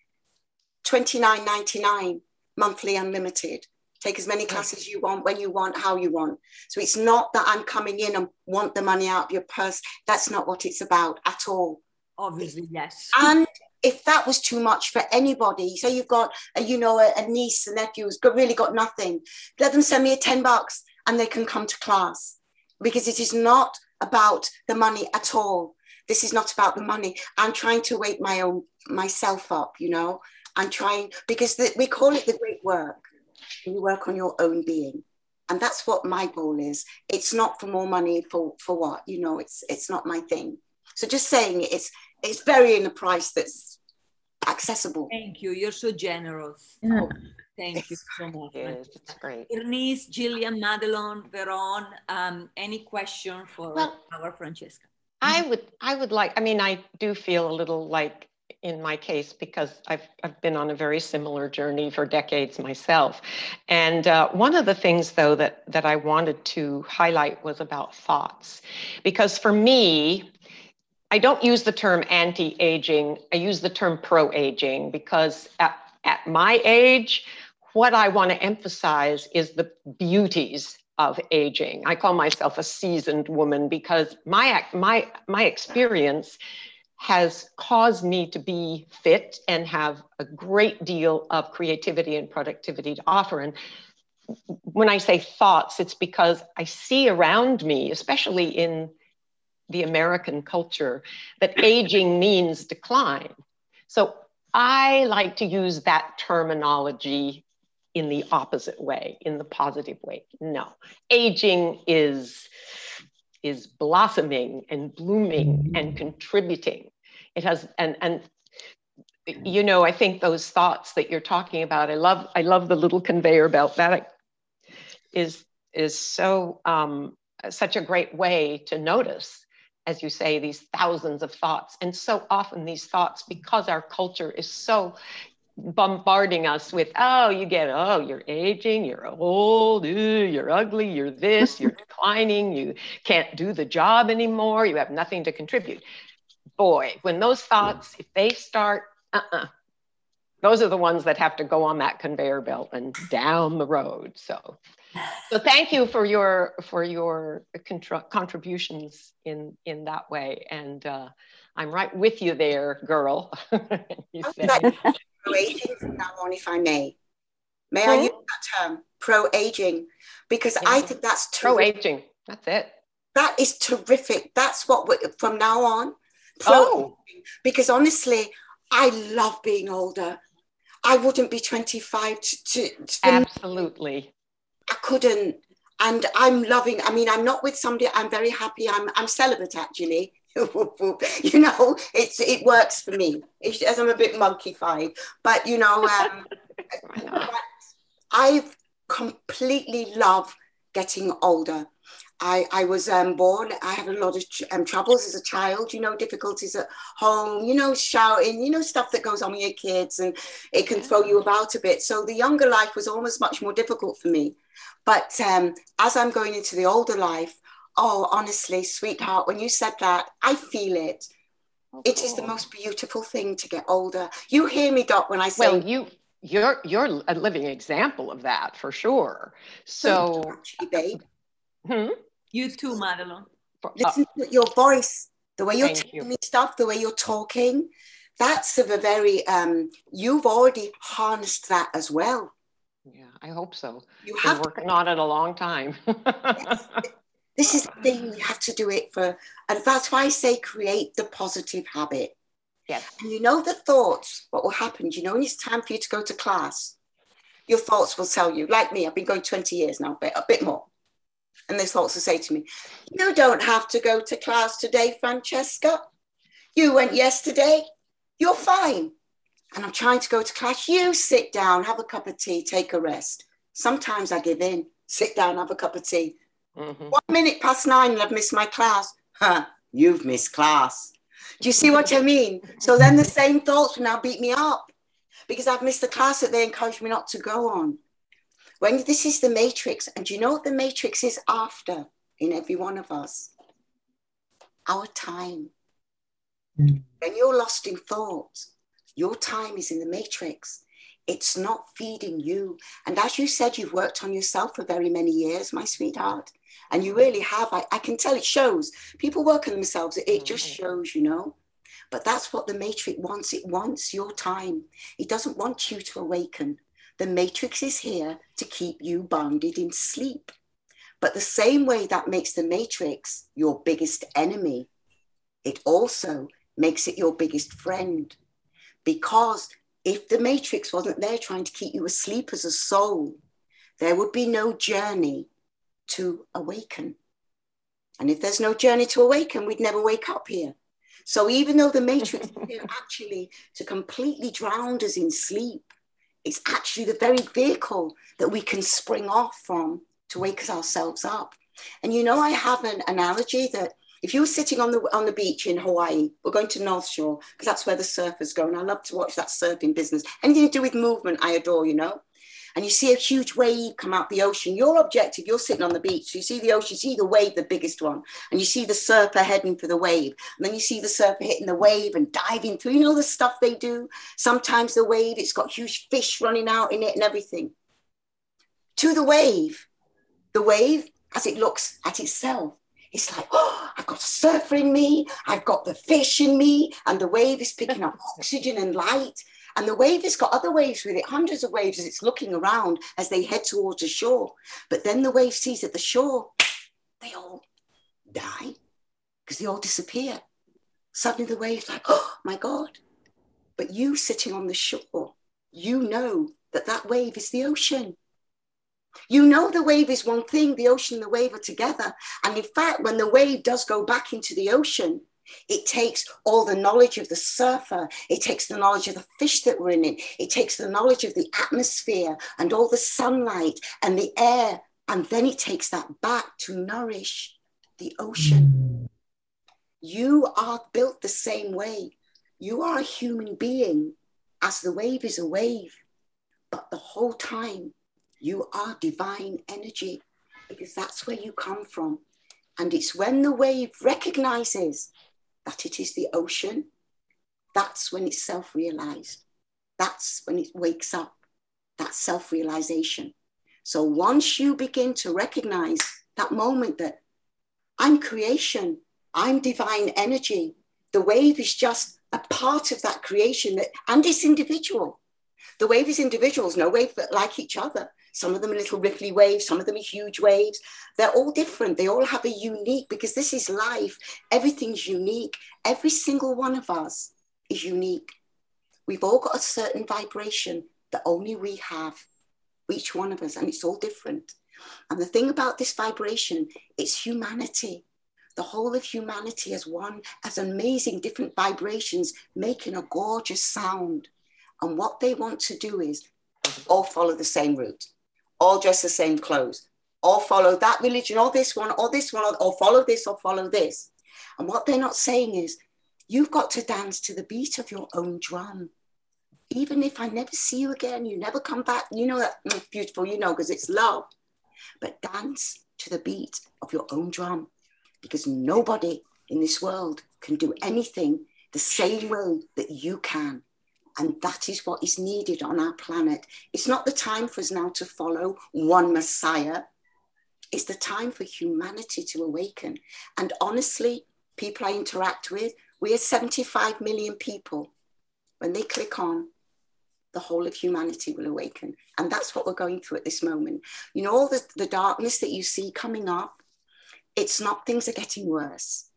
[SPEAKER 3] $29.99 monthly unlimited. Take as many classes you want, when you want, how you want. So it's not that I'm coming in and want the money out of your purse. That's not what it's about at all.
[SPEAKER 1] Obviously, yes.
[SPEAKER 3] And if that was too much for anybody, say you've got, a, you know, a, a niece, a nephew who's got, really got nothing, let them send me a 10 bucks and they can come to class because it is not about the money at all. This is not about the money. I'm trying to wake my own myself up, you know. I'm trying because the, we call it the great work. You work on your own being, and that's what my goal is. It's not for more money for for what you know. It's it's not my thing. So just saying it's it's varying a price that's accessible.
[SPEAKER 1] Thank you. You're so generous.
[SPEAKER 2] Yeah.
[SPEAKER 1] Oh, thank you so much.
[SPEAKER 2] Yes, it's great.
[SPEAKER 1] Bernice, Gillian, Madelon, Veron, um, any question for well, our Francesca?
[SPEAKER 2] I would, I would like, I mean, I do feel a little like in my case because I've, I've been on a very similar journey for decades myself. And uh, one of the things, though, that, that I wanted to highlight was about thoughts. Because for me, I don't use the term anti aging, I use the term pro aging because at, at my age, what I want to emphasize is the beauties of aging. I call myself a seasoned woman because my, my, my experience has caused me to be fit and have a great deal of creativity and productivity to offer. And when I say thoughts, it's because I see around me, especially in the American culture that [laughs] aging means decline. So I like to use that terminology in the opposite way, in the positive way. No, aging is is blossoming and blooming and contributing. It has and and you know I think those thoughts that you're talking about. I love I love the little conveyor belt that is is so um, such a great way to notice as you say, these thousands of thoughts. And so often these thoughts, because our culture is so bombarding us with, oh, you get, oh, you're aging, you're old, you're ugly, you're this, you're [laughs] declining, you can't do the job anymore, you have nothing to contribute. Boy, when those thoughts, if they start, uh-uh, those are the ones that have to go on that conveyor belt and down the road. So, so thank you for your for your contributions in in that way. And uh, I'm right with you there, girl. [laughs] you [laughs]
[SPEAKER 3] pro-aging from now on, if I may. May I use that term, pro-aging, because yeah. I think that's
[SPEAKER 2] pro-aging. That's it.
[SPEAKER 3] That is terrific. That's what we're from now on. Oh. Because honestly, I love being older. I wouldn't be 25 to, to, to
[SPEAKER 2] absolutely.
[SPEAKER 3] I couldn't. And I'm loving, I mean, I'm not with somebody, I'm very happy. I'm I'm celibate actually. [laughs] you know, it's it works for me. It's, as I'm a bit monkeyfied, but you know, um, [laughs] I've completely love getting older. I, I was um, born, I had a lot of um, troubles as a child, you know, difficulties at home, you know, shouting, you know, stuff that goes on with your kids and it can throw you about a bit. So the younger life was almost much more difficult for me. But um, as I'm going into the older life, oh, honestly, sweetheart, when you said that, I feel it. Oh, it is the most beautiful thing to get older. You hear me, Doc, when I say.
[SPEAKER 2] Well, you you're you're a living example of that for sure. So,
[SPEAKER 3] actually, babe.
[SPEAKER 1] Hmm? You too, Madeline.
[SPEAKER 3] Listen to your voice, the way you're Thank telling you. me stuff, the way you're talking. That's of a very um, you've already harnessed that as well.
[SPEAKER 2] Yeah, I hope so. You have Been working on it a long time. [laughs] yes.
[SPEAKER 3] This is the thing, you have to do it for, and that's why I say create the positive habit.
[SPEAKER 2] Yeah.
[SPEAKER 3] And you know the thoughts, what will happen? Do you know when it's time for you to go to class? Your thoughts will tell you, like me, I've been going 20 years now, but a bit more. And those thoughts will say to me, You don't have to go to class today, Francesca. You went yesterday. You're fine. And I'm trying to go to class. You sit down, have a cup of tea, take a rest. Sometimes I give in, sit down, have a cup of tea. Mm-hmm. One minute past nine and I've missed my class. Huh, you've missed class. Do you see what I mean? So then the same thoughts will now beat me up because I've missed the class that they encouraged me not to go on. When this is the matrix, and you know what the matrix is after in every one of us? Our time. Mm. When you're lost in thought, your time is in the matrix. It's not feeding you. And as you said, you've worked on yourself for very many years, my sweetheart. And you really have. I, I can tell it shows. People work on themselves. It just mm-hmm. shows, you know. But that's what the matrix wants. It wants your time. It doesn't want you to awaken. The matrix is here to keep you bounded in sleep. But the same way that makes the matrix your biggest enemy, it also makes it your biggest friend. Because if the matrix wasn't there trying to keep you asleep as a soul, there would be no journey to awaken. And if there's no journey to awaken, we'd never wake up here. So even though the matrix is here [laughs] actually to completely drown us in sleep, it's actually the very vehicle that we can spring off from to wake ourselves up. And you know, I have an analogy that if you were sitting on the on the beach in Hawaii, we're going to North Shore because that's where the surfers go, and I love to watch that surfing business. Anything to do with movement, I adore. You know, and you see a huge wave come out the ocean, your objective, you're sitting on the beach, so you see the ocean, you see the wave, the biggest one, and you see the surfer heading for the wave, and then you see the surfer hitting the wave and diving through. You know the stuff they do. Sometimes the wave, it's got huge fish running out in it and everything. To the wave, the wave, as it looks at itself, it's like, oh, I've got a surfer in me, I've got the fish in me, and the wave is picking up [laughs] oxygen and light. And the wave has got other waves with it, hundreds of waves as it's looking around as they head towards the shore. But then the wave sees at the shore, they all die because they all disappear. Suddenly the wave's like, oh my God. But you sitting on the shore, you know that that wave is the ocean. You know the wave is one thing, the ocean and the wave are together. And in fact, when the wave does go back into the ocean, it takes all the knowledge of the surfer. It takes the knowledge of the fish that were in it. It takes the knowledge of the atmosphere and all the sunlight and the air. And then it takes that back to nourish the ocean. You are built the same way. You are a human being as the wave is a wave, but the whole time you are divine energy because that's where you come from. And it's when the wave recognizes that it is the ocean, that's when it's self realized. That's when it wakes up, that self realization. So once you begin to recognize that moment that I'm creation, I'm divine energy, the wave is just a part of that creation that, and it's individual. The wave is individuals, no wave that like each other. Some of them are little ripply waves, some of them are huge waves. They're all different. They all have a unique, because this is life. Everything's unique. Every single one of us is unique. We've all got a certain vibration that only we have, each one of us, and it's all different. And the thing about this vibration, it's humanity. The whole of humanity as one, as amazing different vibrations, making a gorgeous sound. And what they want to do is all follow the same route all dress the same clothes, all follow that religion, or this one, or this one, or, follow this, or follow this. And what they're not saying is, you've got to dance to the beat of your own drum. Even if I never see you again, you never come back, you know that mm, beautiful, you know, because it's love. But dance to the beat of your own drum because nobody in this world can do anything the same way that you can. And that is what is needed on our planet. It's not the time for us now to follow one Messiah. It's the time for humanity to awaken. And honestly, people I interact with, we are 75 million people. When they click on, the whole of humanity will awaken. And that's what we're going through at this moment. You know, all the, the darkness that you see coming up, it's not things are getting worse.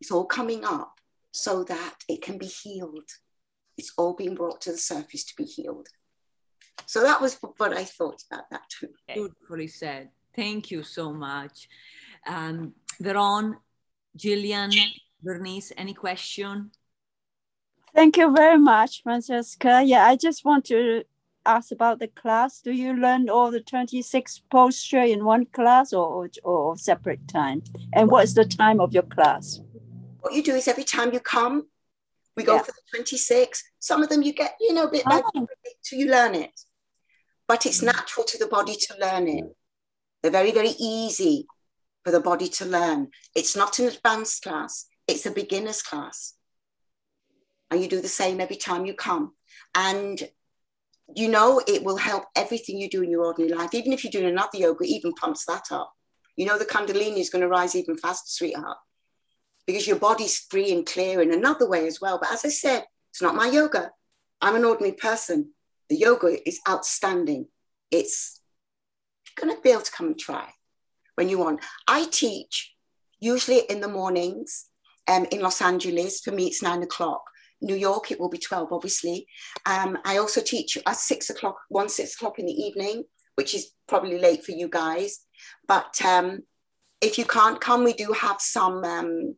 [SPEAKER 3] It's all coming up so that it can be healed it's all being brought to the surface to be healed. So that was what I thought about that too.
[SPEAKER 1] Beautifully said. Thank you so much. Um, Veron, Gillian, Bernice, any question?
[SPEAKER 4] Thank you very much, Francesca. Yeah, I just want to ask about the class. Do you learn all the 26 posture in one class or, or, or separate time? And what is the time of your class?
[SPEAKER 3] What you do is every time you come, we go yeah. for the 26. Some of them you get, you know, a bit oh. till you learn it. But it's mm. natural to the body to learn it. They're very, very easy for the body to learn. It's not an advanced class, it's a beginner's class. And you do the same every time you come. And you know, it will help everything you do in your ordinary life. Even if you're doing another yoga, even pumps that up. You know, the Kundalini is going to rise even faster, sweetheart because your body's free and clear in another way as well. But as I said, it's not my yoga. I'm an ordinary person. The yoga is outstanding. It's going to be able to come and try when you want. I teach usually in the mornings um, in Los Angeles. For me, it's nine o'clock. New York, it will be 12, obviously. Um, I also teach at six o'clock, one, six o'clock in the evening, which is probably late for you guys. But um, if you can't come, we do have some um,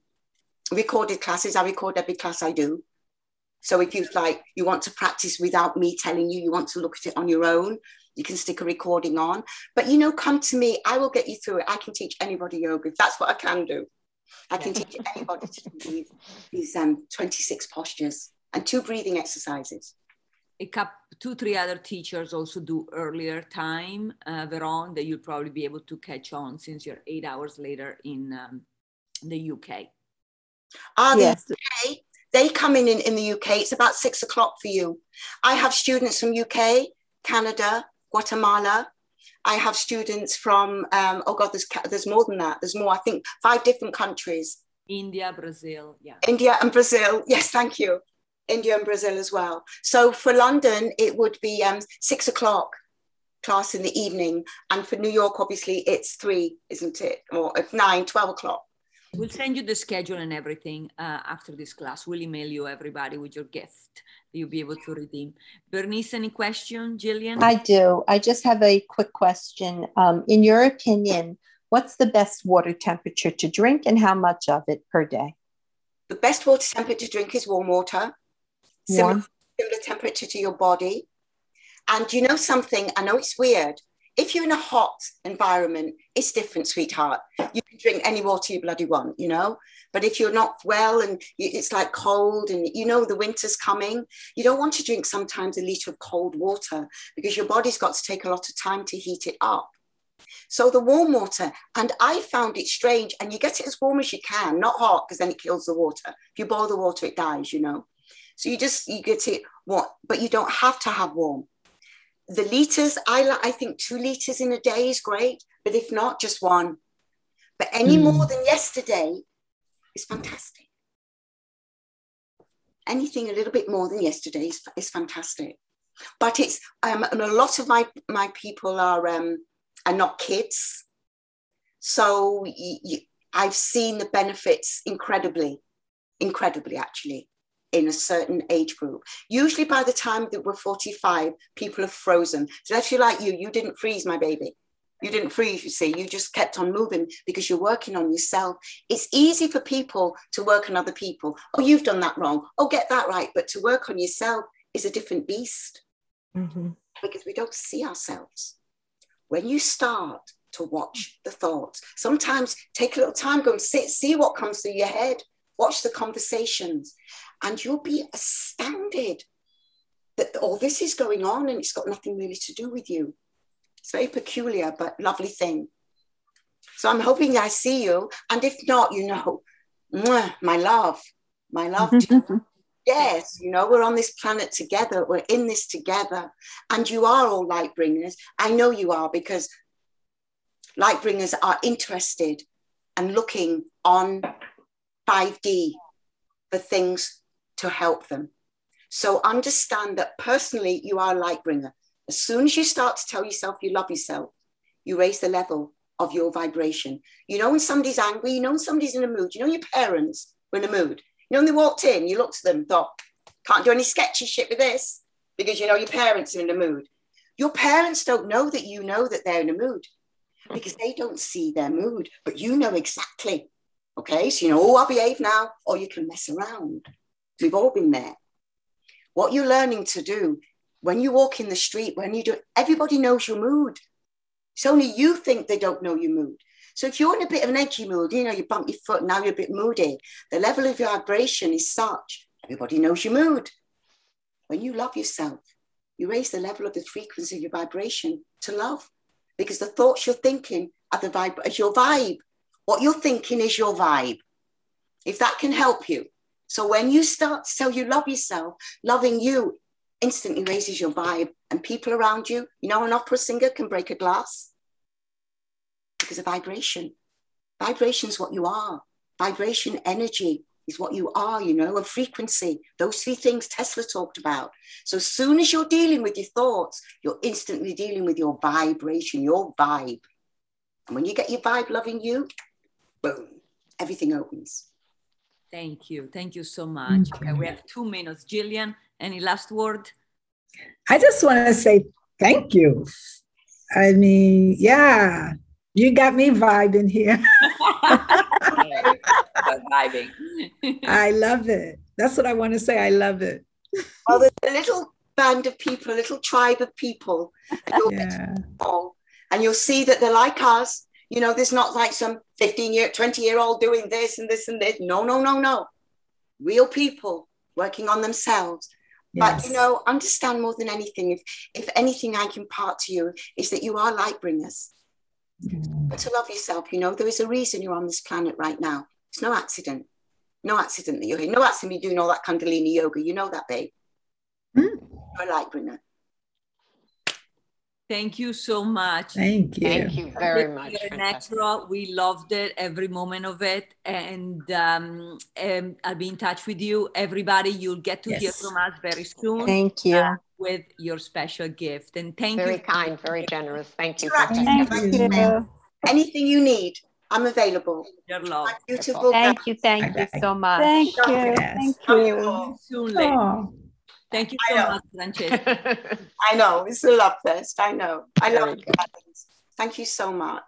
[SPEAKER 3] recorded classes. I record every class I do. So if you like, you want to practice without me telling you, you want to look at it on your own, you can stick a recording on. But you know, come to me. I will get you through it. I can teach anybody yoga. That's what I can do. I can teach anybody to [laughs] do these, these um, 26 postures and two breathing exercises.
[SPEAKER 1] A couple, two, three other teachers also do earlier time, uh, Veron, that you'll probably be able to catch on since you're eight hours later in um, the UK.
[SPEAKER 3] Ah, yes. the UK, they come in, in in the UK. It's about six o'clock for you. I have students from UK, Canada, Guatemala. I have students from um, oh god, there's there's more than that. There's more. I think five different countries.
[SPEAKER 1] India, Brazil, yeah.
[SPEAKER 3] India and Brazil. [laughs] Yes, thank you. India and Brazil as well. So for London, it would be um, six o'clock class in the evening. And for New York, obviously, it's three, isn't it? Or at nine, 12 o'clock.
[SPEAKER 1] We'll send you the schedule and everything uh, after this class. We'll email you everybody with your gift you'll be able to redeem. Bernice, any question, Jillian?
[SPEAKER 5] I do. I just have a quick question. Um, in your opinion, what's the best water temperature to drink and how much of it per day?
[SPEAKER 3] The best water temperature to drink is warm water, similar, similar temperature to your body. And you know something, I know it's weird. If you're in a hot environment, it's different, sweetheart. You can drink any water you bloody want, you know. But if you're not well and it's like cold and you know the winter's coming, you don't want to drink sometimes a liter of cold water because your body's got to take a lot of time to heat it up. So the warm water, and I found it strange, and you get it as warm as you can, not hot because then it kills the water. If you boil the water, it dies, you know. So you just you get it what, but you don't have to have warm. The liters, I like, I think two liters in a day is great, but if not, just one. But any mm. more than yesterday is fantastic. Anything a little bit more than yesterday is, is fantastic. But it's um, and a lot of my my people are um, are not kids, so I've seen the benefits incredibly, incredibly actually in a certain age group. Usually by the time that we're 45, people have frozen. So if you like you, you didn't freeze, my baby. You didn't freeze, you see, you just kept on moving because you're working on yourself. It's easy for people to work on other people. Oh, you've done that wrong. Oh, get that right. But to work on yourself is a different beast mm-hmm. because we don't see ourselves. When you start to watch the thoughts, sometimes take a little time, go and sit, see what comes through your head, watch the conversations, and you'll be astounded that all this is going on and it's got nothing really to do with you. It's very peculiar, but lovely thing. So I'm hoping I see you. And if not, you know, my love, my love. [laughs] yes, you know, we're on this planet together. We're in this together. And you are all light bringers. I know you are because light bringers are interested and looking on 5D for things to help them. So understand that personally, you are a light bringer. As soon as you start to tell yourself you love yourself, you raise the level of your vibration. You know when somebody's angry, you know when somebody's in a mood, you know your parents were in a mood. You know when they walked in, you looked at them, thought, can't do any sketchy shit with this because you know your parents are in a mood. Your parents don't know that you know that they're in a mood because they don't see their mood, but you know exactly. Okay, so you know, oh, I'll behave now, or you can mess around. We've all been there. What you're learning to do when you walk in the street, when you do, everybody knows your mood. It's only you think they don't know your mood. So if you're in a bit of an edgy mood, you know, you bump your foot, now you're a bit moody, the level of your vibration is such, everybody knows your mood. When you love yourself, you raise the level of the frequency of your vibration to love because the thoughts you're thinking are the vibe, is your vibe. What you're thinking is your vibe. If that can help you. So when you start to tell you love yourself, loving you instantly raises your vibe and people around you. You know, an opera singer can break a glass because of vibration. Vibration is what you are. Vibration, energy is what you are, you know, and frequency. Those three things Tesla talked about. So as soon as you're dealing with your thoughts, you're instantly dealing with your vibration, your vibe. And when you get your vibe loving you, boom, everything opens.
[SPEAKER 1] Thank you. Thank you so much. Okay, we have two minutes. Jillian, any last word?
[SPEAKER 6] I just want to say thank you. I mean, yeah, you got me vibing here. [laughs] vibing. I love it. That's what I want to say. I love it.
[SPEAKER 3] Well, there's a little band of people, a little tribe of people, yeah. and you'll see that they're like us. You know, there's not like some 15 year, 20 year old doing this and this and this. No, no, no, no. Real people working on themselves, Yes. But you know, understand more than anything. If if anything I can part to you is that you are light bringers. Mm. But to love yourself, you know, there is a reason you're on this planet right now. It's no accident. No accident that you're here. No accident you're doing all that Kundalini yoga. You know that, babe. Mm. You're a light bringer.
[SPEAKER 1] Thank you so much.
[SPEAKER 6] Thank you.
[SPEAKER 2] Thank you very much.
[SPEAKER 1] Natural. We loved it, every moment of it. And um, um, I'll be in touch with you. Everybody, you'll get to yes. hear from us very soon.
[SPEAKER 5] Thank you. Uh,
[SPEAKER 1] with your special gift. And thank
[SPEAKER 2] very
[SPEAKER 1] you.
[SPEAKER 2] Very kind, very generous. Thank you.
[SPEAKER 5] Thank you.
[SPEAKER 3] Anything you need, I'm available.
[SPEAKER 1] Your love.
[SPEAKER 2] Beautiful. Thank you. Thank you so much.
[SPEAKER 4] Thank you. Thank you.
[SPEAKER 1] Soon, oh. Thank you so much, Francesca. [laughs]
[SPEAKER 3] I know, it's a love fest. I know. I love it. Thank you so much.